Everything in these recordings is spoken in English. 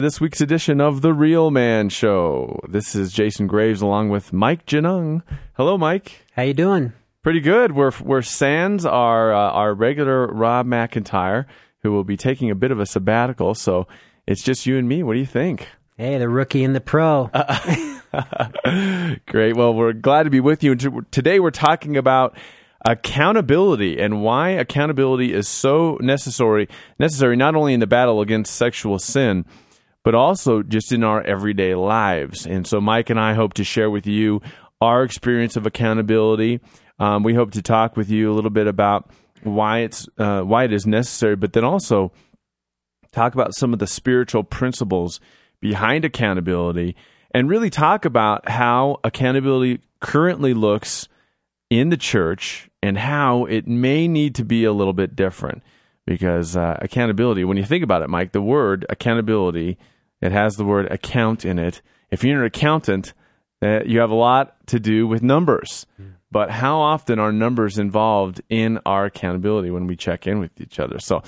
This week's edition of The Real Man Show. This is Jason Graves along with Mike Genung. Hello, Mike. How you doing? Pretty good. We're, we're sans our, uh, our regular Rob McIntyre, who will be taking a bit of a sabbatical. So it's just you and me. What do you think? Hey, the rookie and the pro. Great. Well, we're glad to be with you. Today we're talking about accountability and why accountability is so necessary necessary not only in the battle against sexual sin but also just in our everyday lives. And so, Mike and I hope to share with you our experience of accountability. Um, we hope to talk with you a little bit about why it's uh, why it is necessary, but then also talk about some of the spiritual principles behind accountability, and really talk about how accountability currently looks in the church and how it may need to be a little bit different. Because uh, accountability, when you think about it, Mike, the word accountability it has the word account in it. If you're an accountant, uh, you have a lot to do with numbers. But how often are numbers involved in our accountability when we check in with each other? So,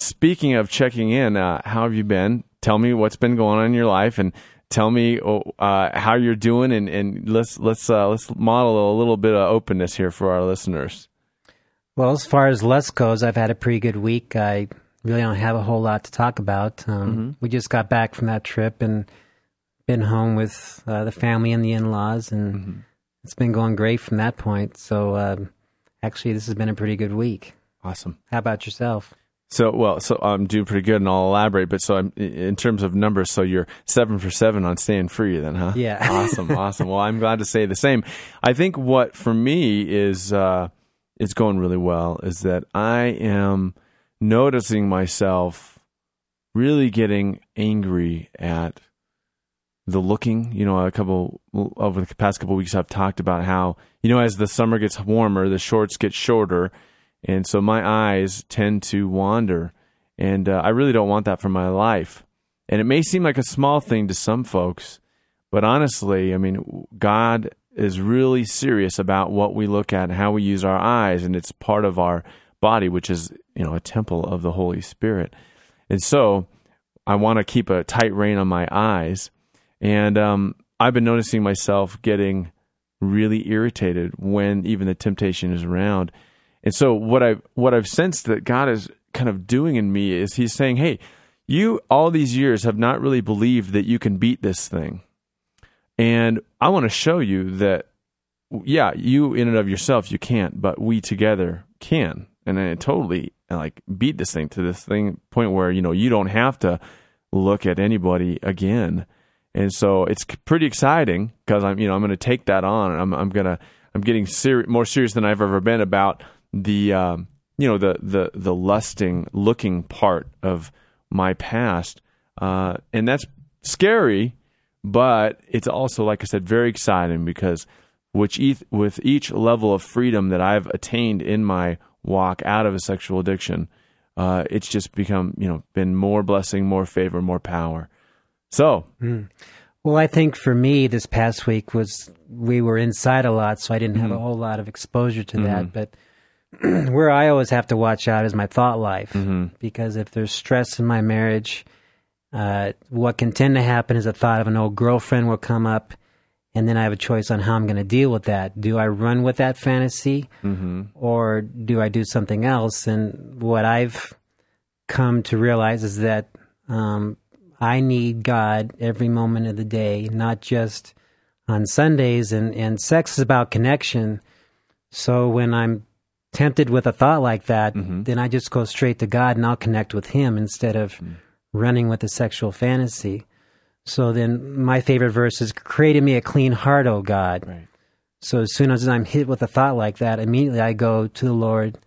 speaking of checking in, uh, how have you been? Tell me what's been going on in your life, and tell me oh, uh, how you're doing, and, and let's let's uh, let's model a little bit of openness here for our listeners. Well, as far as Les goes, I've had a pretty good week. I really don't have a whole lot to talk about. Um, mm-hmm. We just got back from that trip and been home with uh, the family and the in-laws, and mm-hmm. it's been going great from that point. So, uh, actually, this has been a pretty good week. Awesome. How about yourself? So well, so I'm doing pretty good, and I'll elaborate. But so I'm in terms of numbers. So you're seven for seven on staying free, then, huh? Yeah. awesome, awesome. Well, I'm glad to say the same. I think what for me is uh, is going really well is that I am noticing myself really getting angry at the looking. You know, a couple over the past couple weeks, I've talked about how you know as the summer gets warmer, the shorts get shorter, and so my eyes tend to wander, and uh, I really don't want that for my life. And it may seem like a small thing to some folks, but honestly, I mean, God is really serious about what we look at and how we use our eyes, and it's part of our body, which is you know a temple of the Holy Spirit. And so I want to keep a tight rein on my eyes, and um, I've been noticing myself getting really irritated when even the temptation is around. And so what I've what I've sensed that God is kind of doing in me is He's saying, "Hey, you all these years have not really believed that you can beat this thing, and I want to show you that." Yeah, you in and of yourself you can't, but we together can and then it totally like beat this thing to this thing point where you know you don't have to look at anybody again. And so it's pretty exciting because i'm you know i'm going to take that on and i'm i'm going to i'm getting ser- more serious than i've ever been about the um, you know the the the lusting looking part of my past. Uh, and that's scary but it's also like i said very exciting because which each, with each level of freedom that i've attained in my walk out of a sexual addiction, uh, it's just become you know been more blessing, more favor, more power. So, mm. well, I think for me this past week was we were inside a lot, so I didn't have mm-hmm. a whole lot of exposure to mm-hmm. that. But where I always have to watch out is my thought life mm-hmm. because if there's stress in my marriage, uh, what can tend to happen is a thought of an old girlfriend will come up and then I have a choice on how I'm going to deal with that. Do I run with that fantasy, mm-hmm. or do I do something else? And what I've come to realize is that um, I need God every moment of the day, not just on Sundays. And and sex is about connection. So when I'm tempted with a thought like that, mm-hmm. then I just go straight to God and I'll connect with Him instead of mm-hmm. running with a sexual fantasy. So then my favorite verse is created me a clean heart, O God. Right. So as soon as I'm hit with a thought like that, immediately I go to the Lord,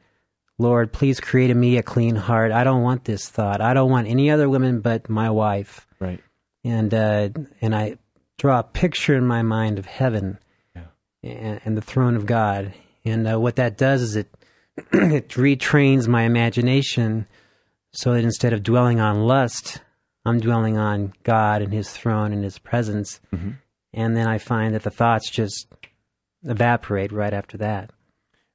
Lord, please create in me a clean heart. I don't want this thought. I don't want any other woman but my wife. Right. And uh, and I draw a picture in my mind of heaven yeah. and, and, the throne of God. And uh, what that does is it it retrains my imagination so that instead of dwelling on lust, I'm dwelling on God and His throne and His presence. Mm-hmm. And then I find that the thoughts just evaporate right after that.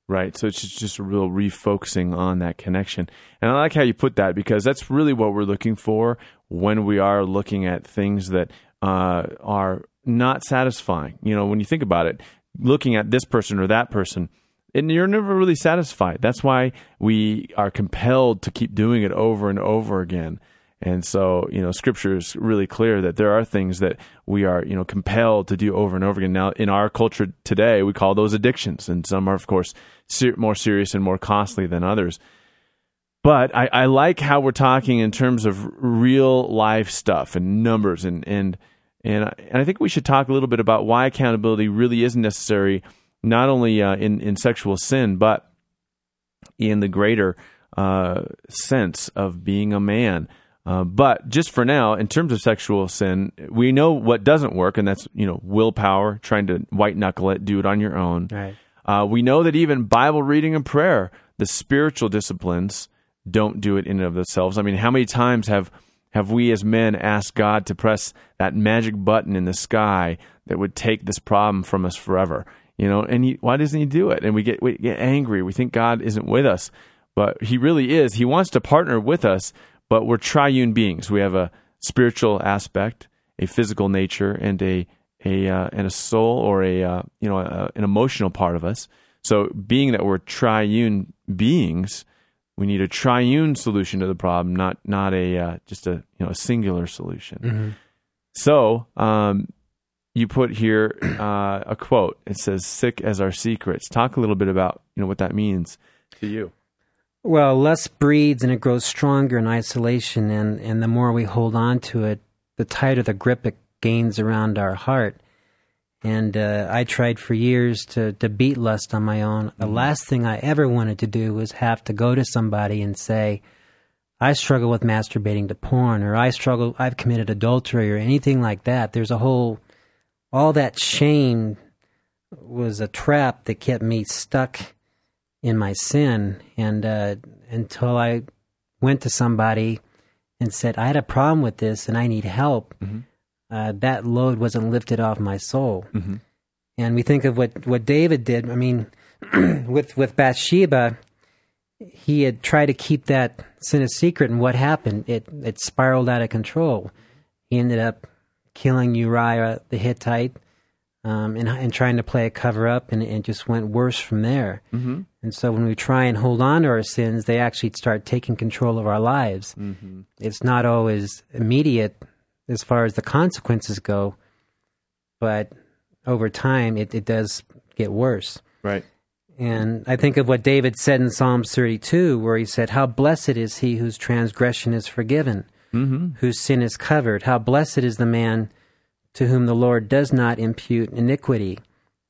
Right. So it's just a real refocusing on that connection. And I like how you put that because that's really what we're looking for when we are looking at things that uh, are not satisfying. You know, when you think about it, looking at this person or that person, and you're never really satisfied. That's why we are compelled to keep doing it over and over again. And so, you know, scripture is really clear that there are things that we are, you know, compelled to do over and over again. Now, in our culture today, we call those addictions, and some are, of course, ser- more serious and more costly than others. But I, I like how we're talking in terms of real life stuff and numbers, and and and I, and I think we should talk a little bit about why accountability really is necessary, not only uh, in in sexual sin, but in the greater uh, sense of being a man. Uh, but just for now, in terms of sexual sin, we know what doesn't work, and that's you know willpower, trying to white knuckle it, do it on your own. Right. Uh, we know that even Bible reading and prayer, the spiritual disciplines, don't do it in and of themselves. I mean, how many times have have we as men asked God to press that magic button in the sky that would take this problem from us forever? You know, and he, why doesn't He do it? And we get we get angry. We think God isn't with us, but He really is. He wants to partner with us but we're triune beings. We have a spiritual aspect, a physical nature, and a a uh, and a soul or a uh, you know a, an emotional part of us. So, being that we're triune beings, we need a triune solution to the problem, not not a uh, just a you know a singular solution. Mm-hmm. So, um, you put here uh, a quote. It says, "Sick as our secrets." Talk a little bit about you know what that means to you. Well, lust breeds and it grows stronger in isolation, and, and the more we hold on to it, the tighter the grip it gains around our heart. And uh, I tried for years to, to beat lust on my own. The mm-hmm. last thing I ever wanted to do was have to go to somebody and say, I struggle with masturbating to porn, or I struggle, I've committed adultery, or anything like that. There's a whole, all that shame was a trap that kept me stuck in my sin, and uh, until I went to somebody and said I had a problem with this and I need help, mm-hmm. uh, that load wasn't lifted off my soul. Mm-hmm. And we think of what what David did. I mean, with with Bathsheba, he had tried to keep that sin a secret, and what happened? It it spiraled out of control. He ended up killing Uriah the Hittite um, and, and trying to play a cover up, and it just went worse from there. Mm-hmm. And so when we try and hold on to our sins, they actually start taking control of our lives. Mm-hmm. It's not always immediate as far as the consequences go, but over time, it, it does get worse. Right. And I think of what David said in Psalms 32, where he said, How blessed is he whose transgression is forgiven, mm-hmm. whose sin is covered. How blessed is the man to whom the Lord does not impute iniquity,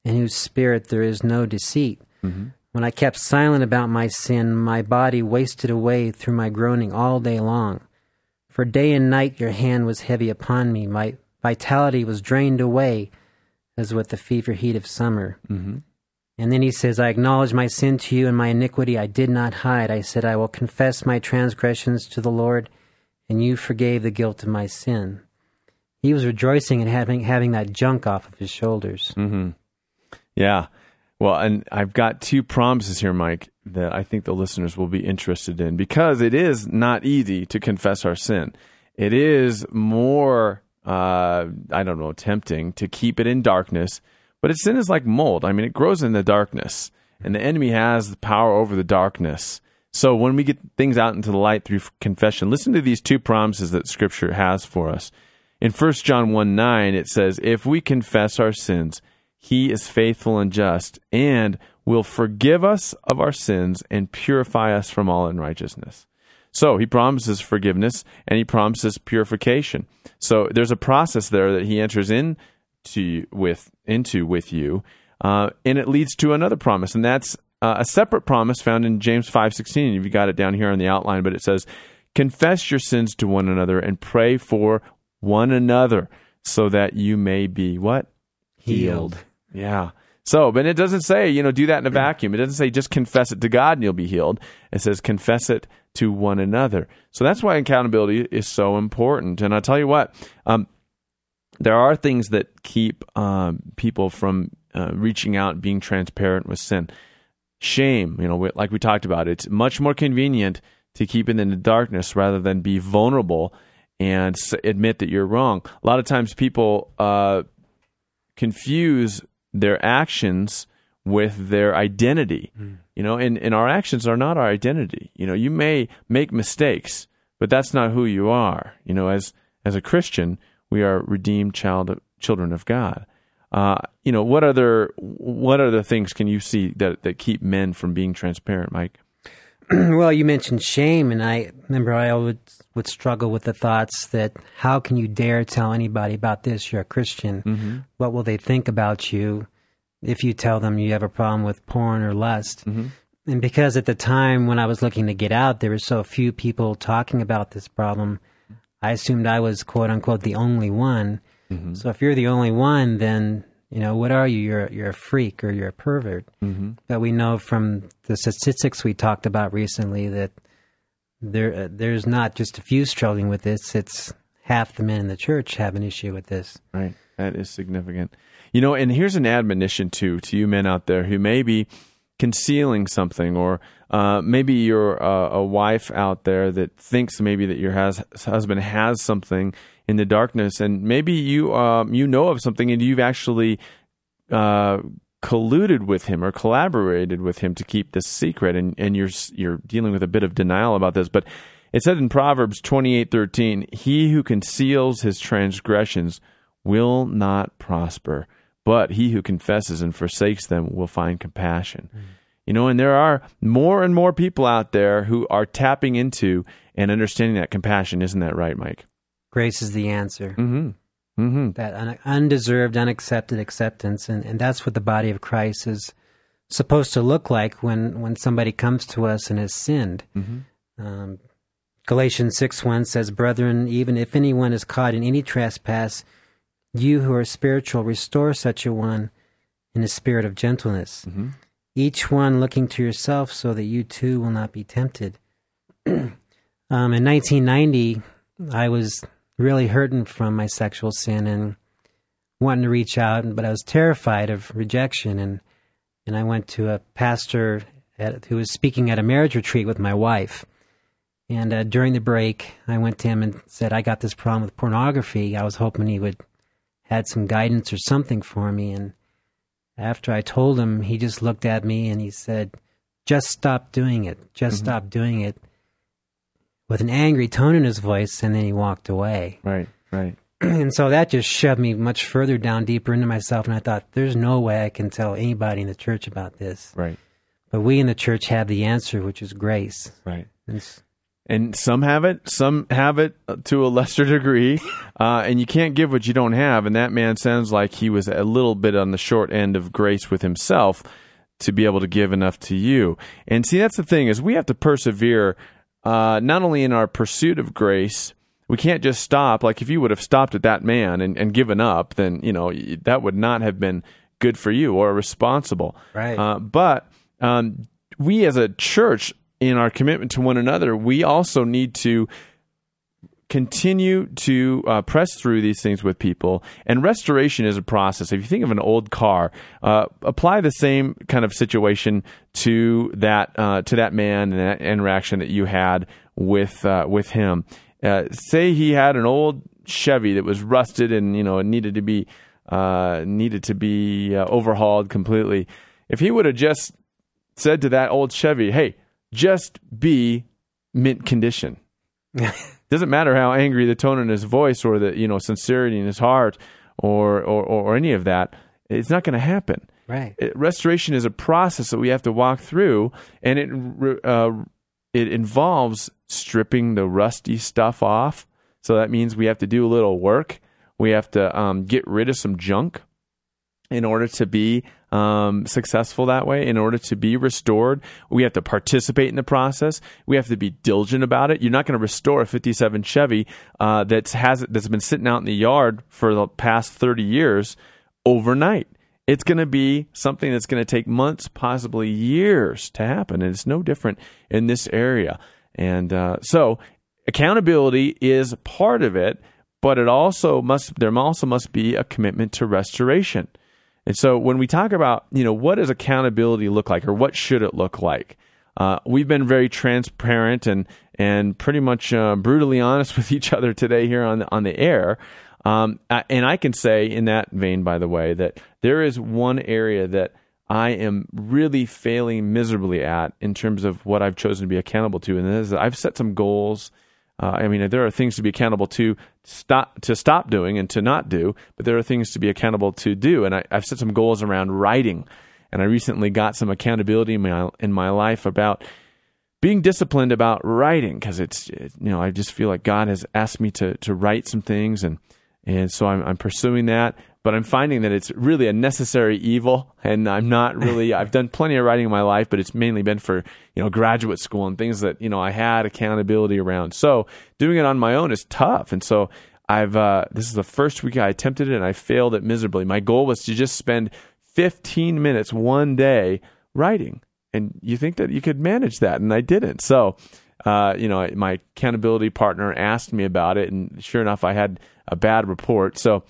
in whose spirit there is no deceit. Mm-hmm. When I kept silent about my sin, my body wasted away through my groaning all day long. For day and night your hand was heavy upon me. My vitality was drained away as with the fever heat of summer. Mm-hmm. And then he says, I acknowledge my sin to you and my iniquity I did not hide. I said, I will confess my transgressions to the Lord, and you forgave the guilt of my sin he was rejoicing in having having that junk off of his shoulders. Mm-hmm. Yeah. Well, and I've got two promises here, Mike, that I think the listeners will be interested in because it is not easy to confess our sin. It is more, uh, I don't know, tempting to keep it in darkness, but its sin is like mold. I mean, it grows in the darkness, and the enemy has the power over the darkness. So when we get things out into the light through confession, listen to these two promises that Scripture has for us. In 1 John 1 9, it says, If we confess our sins, he is faithful and just and will forgive us of our sins and purify us from all unrighteousness. So he promises forgiveness and he promises purification. So there's a process there that he enters into with into with you, uh, and it leads to another promise, and that's uh, a separate promise found in James five sixteen. You've got it down here on the outline, but it says, "Confess your sins to one another and pray for one another so that you may be what? Healed. Yeah. So, but it doesn't say, you know, do that in a vacuum. It doesn't say just confess it to God and you'll be healed. It says confess it to one another. So that's why accountability is so important. And I'll tell you what, um, there are things that keep um, people from uh, reaching out and being transparent with sin. Shame, you know, like we talked about, it's much more convenient to keep it in the darkness rather than be vulnerable and admit that you're wrong. A lot of times people uh, confuse their actions with their identity. You know, and, and our actions are not our identity. You know, you may make mistakes, but that's not who you are. You know, as as a Christian, we are redeemed child children of God. Uh, you know, what other what other things can you see that that keep men from being transparent, Mike? well, you mentioned shame, and I remember I always would struggle with the thoughts that how can you dare tell anybody about this? You're a Christian. Mm-hmm. What will they think about you if you tell them you have a problem with porn or lust? Mm-hmm. And because at the time when I was looking to get out, there were so few people talking about this problem, I assumed I was quote unquote the only one. Mm-hmm. So if you're the only one, then you know what are you? You're you're a freak or you're a pervert. Mm-hmm. But we know from the statistics we talked about recently that there uh, there's not just a few struggling with this; it's half the men in the church have an issue with this. Right. That is significant. You know, and here's an admonition too to you men out there who may be concealing something, or uh, maybe you're a, a wife out there that thinks maybe that your has, husband has something in the darkness, and maybe you um, you know of something, and you've actually uh, colluded with him or collaborated with him to keep this secret, and, and you're you're dealing with a bit of denial about this, but. It said in Proverbs twenty eight thirteen, He who conceals his transgressions will not prosper, but he who confesses and forsakes them will find compassion. Mm. You know, and there are more and more people out there who are tapping into and understanding that compassion. Isn't that right, Mike? Grace is the answer. Mm-hmm. Mm-hmm. That un- undeserved, unaccepted acceptance, and, and that's what the body of Christ is supposed to look like when, when somebody comes to us and has sinned. Mm-hmm. Um, Galatians 6 1 says, Brethren, even if anyone is caught in any trespass, you who are spiritual, restore such a one in a spirit of gentleness. Mm-hmm. Each one looking to yourself so that you too will not be tempted. um, in 1990, I was really hurting from my sexual sin and wanting to reach out, but I was terrified of rejection. And, and I went to a pastor at, who was speaking at a marriage retreat with my wife. And uh, during the break, I went to him and said, I got this problem with pornography. I was hoping he would had some guidance or something for me. And after I told him, he just looked at me and he said, just stop doing it. Just mm-hmm. stop doing it with an angry tone in his voice. And then he walked away. Right, right. and so that just shoved me much further down deeper into myself. And I thought, there's no way I can tell anybody in the church about this. Right. But we in the church have the answer, which is grace. Right. It's, and some have it, some have it to a lesser degree, uh, and you can't give what you don't have. And that man sounds like he was a little bit on the short end of grace with himself to be able to give enough to you. And see, that's the thing is we have to persevere, uh, not only in our pursuit of grace. We can't just stop. Like if you would have stopped at that man and, and given up, then you know that would not have been good for you or responsible. Right. Uh, but um, we as a church in our commitment to one another, we also need to continue to uh, press through these things with people. And restoration is a process. If you think of an old car, uh, apply the same kind of situation to that uh, to that man and that interaction that you had with uh, with him. Uh, say he had an old Chevy that was rusted and you know needed to be uh, needed to be overhauled completely. If he would have just said to that old Chevy, "Hey," just be mint condition. Doesn't matter how angry the tone in his voice or the you know sincerity in his heart or or, or any of that. It's not going to happen. Right. It, restoration is a process that we have to walk through, and it uh, it involves stripping the rusty stuff off. So that means we have to do a little work. We have to um, get rid of some junk in order to be um, successful that way, in order to be restored, we have to participate in the process. We have to be diligent about it. You're not going to restore a 57 Chevy uh, that's has that's been sitting out in the yard for the past 30 years overnight. It's going to be something that's going to take months, possibly years, to happen, and it's no different in this area. And uh, so, accountability is part of it, but it also must there also must be a commitment to restoration. And so when we talk about, you know, what does accountability look like or what should it look like? uh, we've been very transparent and and pretty much uh, brutally honest with each other today here on the, on the air. Um, and I can say in that vein, by the way, that there is one area that I am really failing miserably at in terms of what I've chosen to be accountable to, and that is that I've set some goals. Uh, I mean, there are things to be accountable to stop to stop doing and to not do, but there are things to be accountable to do. And I, have set some goals around writing, and I recently got some accountability in my in my life about being disciplined about writing because it's you know I just feel like God has asked me to to write some things. And and so I'm, I'm pursuing that but I'm finding that it's really a necessary evil, and I'm not really. I've done plenty of writing in my life, but it's mainly been for you know graduate school and things that you know I had accountability around. So doing it on my own is tough, and so I've. Uh, this is the first week I attempted it, and I failed it miserably. My goal was to just spend 15 minutes one day writing, and you think that you could manage that, and I didn't. So. Uh, you know, my accountability partner asked me about it, and sure enough, I had a bad report. So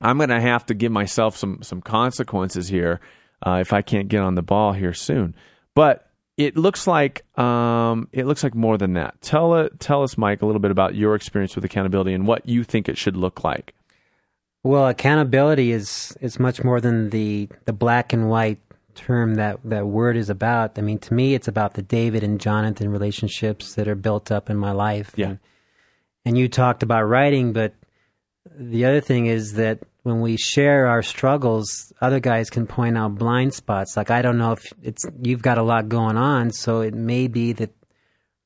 I'm going to have to give myself some some consequences here uh, if I can't get on the ball here soon. But it looks like um, it looks like more than that. Tell uh, tell us, Mike, a little bit about your experience with accountability and what you think it should look like. Well, accountability is is much more than the the black and white term that that word is about. I mean, to me, it's about the David and Jonathan relationships that are built up in my life. Yeah. And, and you talked about writing, but the other thing is that when we share our struggles, other guys can point out blind spots. Like I don't know if it's you've got a lot going on, so it may be that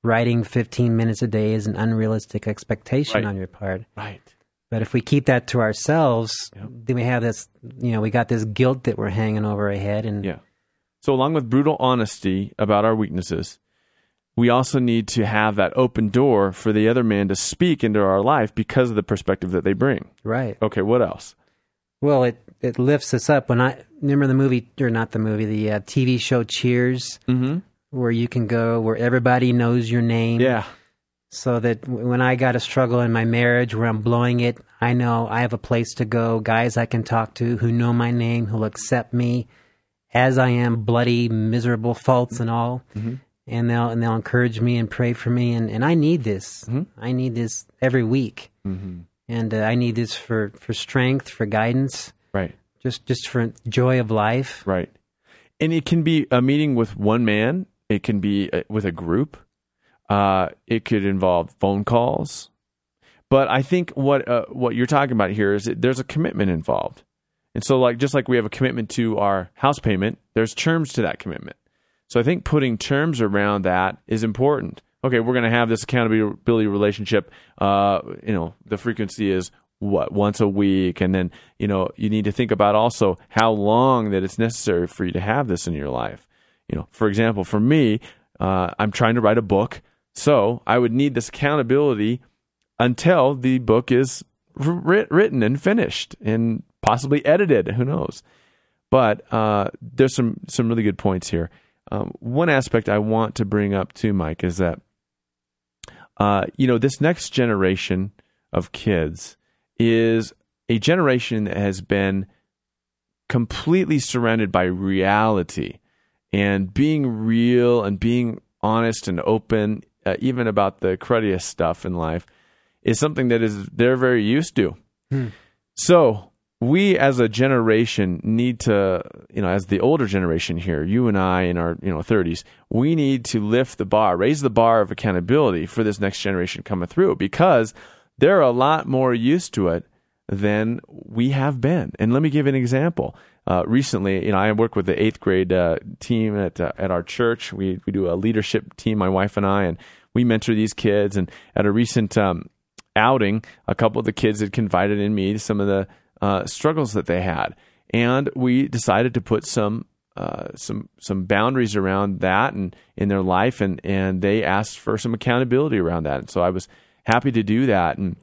writing 15 minutes a day is an unrealistic expectation right. on your part. Right. But if we keep that to ourselves, yep. then we have this, you know, we got this guilt that we're hanging over our head and Yeah. So along with brutal honesty about our weaknesses, we also need to have that open door for the other man to speak into our life because of the perspective that they bring. Right. Okay, what else? Well, it it lifts us up. When I remember the movie or not the movie, the uh, TV show Cheers, mm-hmm. where you can go where everybody knows your name. Yeah. So that w- when I got a struggle in my marriage where I'm blowing it, I know I have a place to go, guys I can talk to who know my name, who'll accept me as I am, bloody, miserable, faults and all. Mm-hmm. And they'll and they'll encourage me and pray for me, and, and I need this. Mm-hmm. I need this every week and uh, I need this for for strength, for guidance, Right. just just for joy of life. Right. And it can be a meeting with one man. It can be uh, with a group. Uh, it could involve phone calls. But I think what uh, what you're talking about here is there's a commitment involved. And so, like just like we have a commitment to our house payment, there's terms to that commitment. So I think putting terms around that is important. Okay, we're going to have this accountability relationship. Uh, you know, the frequency is what once a week, and then you know you need to think about also how long that it's necessary for you to have this in your life. You know, for example, for me, uh, I'm trying to write a book, so I would need this accountability until the book is writ- written and finished and possibly edited. Who knows? But uh, there's some some really good points here. Um, one aspect I want to bring up too, Mike, is that uh, you know this next generation of kids is a generation that has been completely surrounded by reality and being real and being honest and open, uh, even about the cruddiest stuff in life, is something that is they're very used to. So we as a generation need to, you know, as the older generation here, you and I in our, you know, 30s, we need to lift the bar, raise the bar of accountability for this next generation coming through because they're a lot more used to it than we have been. And let me give an example. Uh, recently, you know, I work with the eighth grade uh, team at uh, at our church. We we do a leadership team, my wife and I, and we mentor these kids. And at a recent um, outing, a couple of the kids had confided in me some of the uh, struggles that they had, and we decided to put some uh, some some boundaries around that and in their life, and and they asked for some accountability around that, and so I was happy to do that. And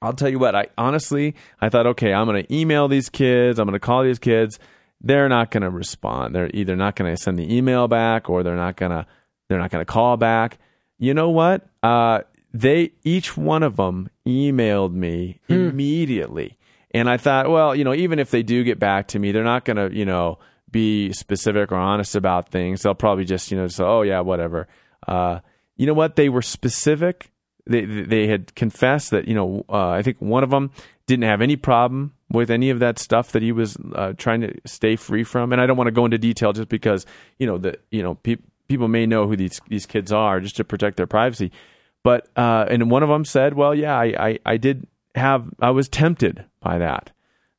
I'll tell you what, I honestly I thought, okay, I'm going to email these kids, I'm going to call these kids. They're not going to respond. They're either not going to send the email back, or they're not going to they're not going to call back. You know what? Uh, they each one of them emailed me immediately. And I thought, well, you know, even if they do get back to me, they're not going to, you know, be specific or honest about things. They'll probably just you know say, oh yeah, whatever. Uh, you know what? They were specific. They they had confessed that you know uh, I think one of them didn't have any problem with any of that stuff that he was uh, trying to stay free from. And I don't want to go into detail just because you know that you know pe- people may know who these these kids are just to protect their privacy. But uh, and one of them said, "Well, yeah, I, I I did have I was tempted by that."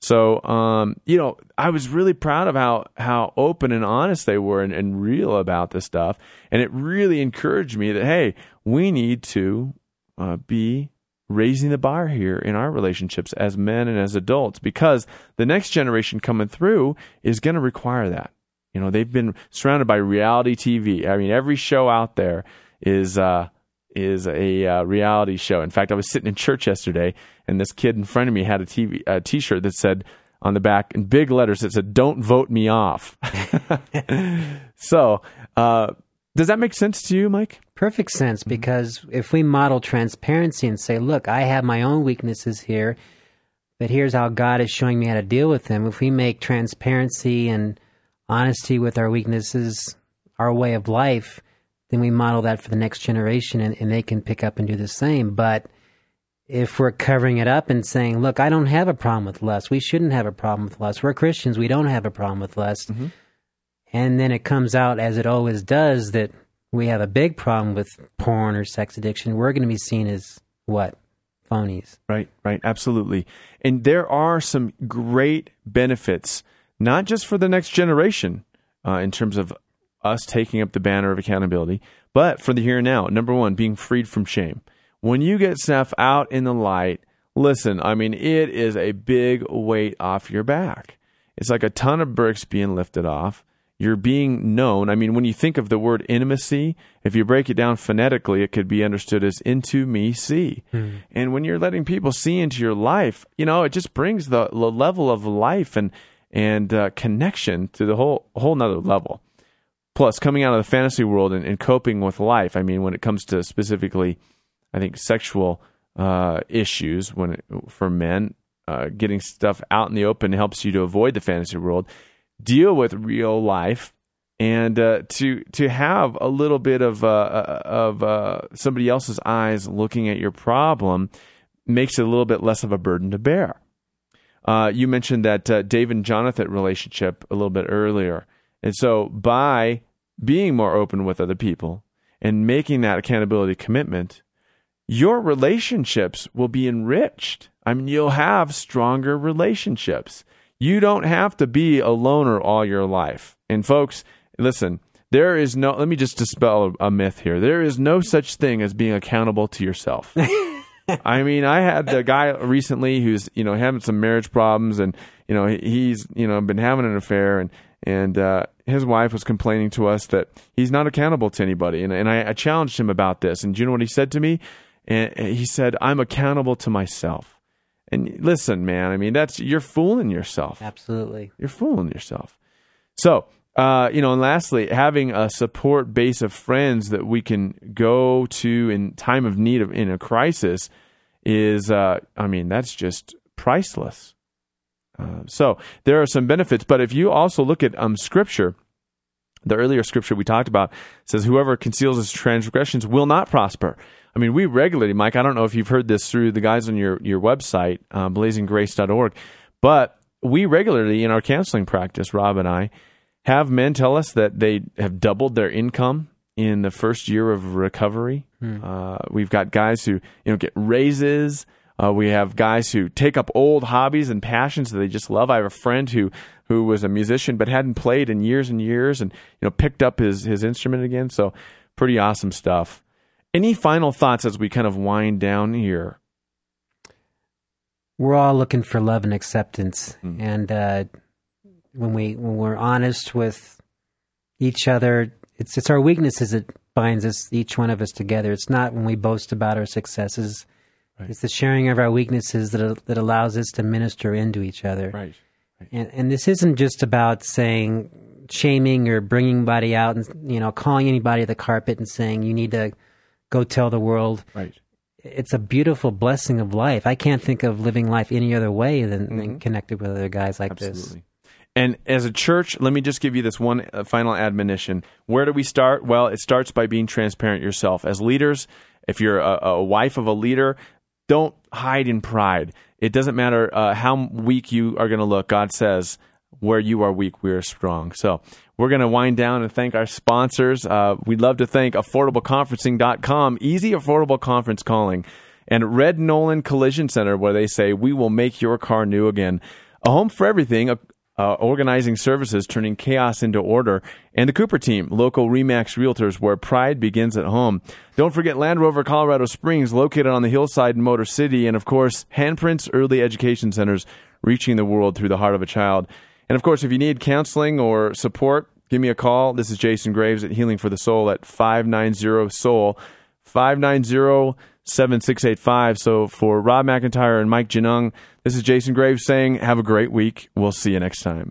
So, um, you know, I was really proud of how how open and honest they were and, and real about this stuff, and it really encouraged me that hey, we need to uh, be raising the bar here in our relationships as men and as adults because the next generation coming through is going to require that. You know, they've been surrounded by reality TV. I mean, every show out there is uh, is a uh, reality show. In fact, I was sitting in church yesterday, and this kid in front of me had a TV a T-shirt that said on the back in big letters that said "Don't vote me off." so, uh, does that make sense to you, Mike? Perfect sense, mm-hmm. because if we model transparency and say, "Look, I have my own weaknesses here." But here's how God is showing me how to deal with them. If we make transparency and honesty with our weaknesses our way of life, then we model that for the next generation and, and they can pick up and do the same. But if we're covering it up and saying, look, I don't have a problem with lust, we shouldn't have a problem with lust. We're Christians, we don't have a problem with lust. Mm-hmm. And then it comes out, as it always does, that we have a big problem with porn or sex addiction. We're going to be seen as what? Phonies. Right, right, absolutely. And there are some great benefits, not just for the next generation uh, in terms of us taking up the banner of accountability, but for the here and now. Number one, being freed from shame. When you get stuff out in the light, listen, I mean, it is a big weight off your back. It's like a ton of bricks being lifted off. You're being known. I mean, when you think of the word intimacy, if you break it down phonetically, it could be understood as into me see. Hmm. And when you're letting people see into your life, you know, it just brings the, the level of life and and uh, connection to the whole whole nother level. Plus, coming out of the fantasy world and, and, coping with life. I mean, when it comes to specifically, I think sexual uh, issues, when it, for men, uh, getting stuff out in the open helps you to avoid the fantasy world, deal with real life, and uh, to to have a little bit of uh, uh, of uh, somebody else's eyes looking at your problem makes it a little bit less of a burden to bear. you mentioned that Dave and Jonathan relationship a little bit earlier. And so by being more open with other people and making that accountability commitment, your relationships will be enriched. I mean, you'll have stronger relationships. You don't have to be a loner all your life. And folks, listen, there is no, let me just dispel a, myth here. There is no such thing as being accountable to yourself. I mean, I had a guy recently who's, you know, having some marriage problems and, you know, he's, you know, been having an affair and, and uh, his wife was complaining to us that he's not accountable to anybody. And, and I, I, challenged him about this. And do you know what he said to me? And he said, "I'm accountable to myself." And listen, man, I mean, that's you're fooling yourself. Absolutely, you're fooling yourself. So, uh, you know, and lastly, having a support base of friends that we can go to in time of need of in a crisis is, uh, I mean, that's just priceless. Uh, so there are some benefits, but if you also look at um, Scripture, the earlier Scripture we talked about says, "Whoever conceals his transgressions will not prosper." I mean, we regularly, Mike. I don't know if you've heard this through the guys on your your website, uh, blazinggrace.org, but we regularly in our counseling practice, Rob and I, have men tell us that they have doubled their income in the first year of recovery. Hmm. Uh, we've got guys who you know get raises. Uh, we have guys who take up old hobbies and passions that they just love. I have a friend who who was a musician but hadn't played in years and years, and you know picked up his his instrument again. So pretty awesome stuff. Any final thoughts as we kind of wind down here? We're all looking for love and acceptance, mm. and uh, when we when we're honest with each other, it's it's our weaknesses that binds us each one of us together. It's not when we boast about our successes Right. It's the sharing of our weaknesses that that allows us to minister into each other. Right. right. And and this isn't just about saying shaming or bringing anybody out and you know calling anybody the carpet and saying you need to go tell the world. Right. It's a beautiful blessing of life. I can't think of living life any other way than, mm-hmm. than connected with other guys like this. Absolutely. this. And as a church, let me just give you this one uh, final admonition. Where do we start? Well, it starts by being transparent yourself. As leaders, if you're a, a wife of a leader, don't hide in pride. It doesn't matter uh, how weak you are going to look. God says, where you are weak, we are strong. So we're going to wind down and thank our sponsors. Uh, we'd love to thank affordableconferencing.com, easy affordable conference calling, and Red Noland Collision Center, where they say, we will make your car new again. A home for everything, uh, organizing services, turning chaos into order, and the Cooper team, local Remax realtors, where pride begins at home. Don't forget Land Rover Colorado Springs, located on the hillside in Motor City, and of course, Handprints Early Education Centers, reaching the world through the heart of a child. And of course, if you need counseling or support, give me a call. This is Jason Graves at Healing for the Soul at 590 Soul, 590 7685. So for Rob McIntyre and Mike Genung, this is Jason Graves saying, have a great week. We'll see you next time.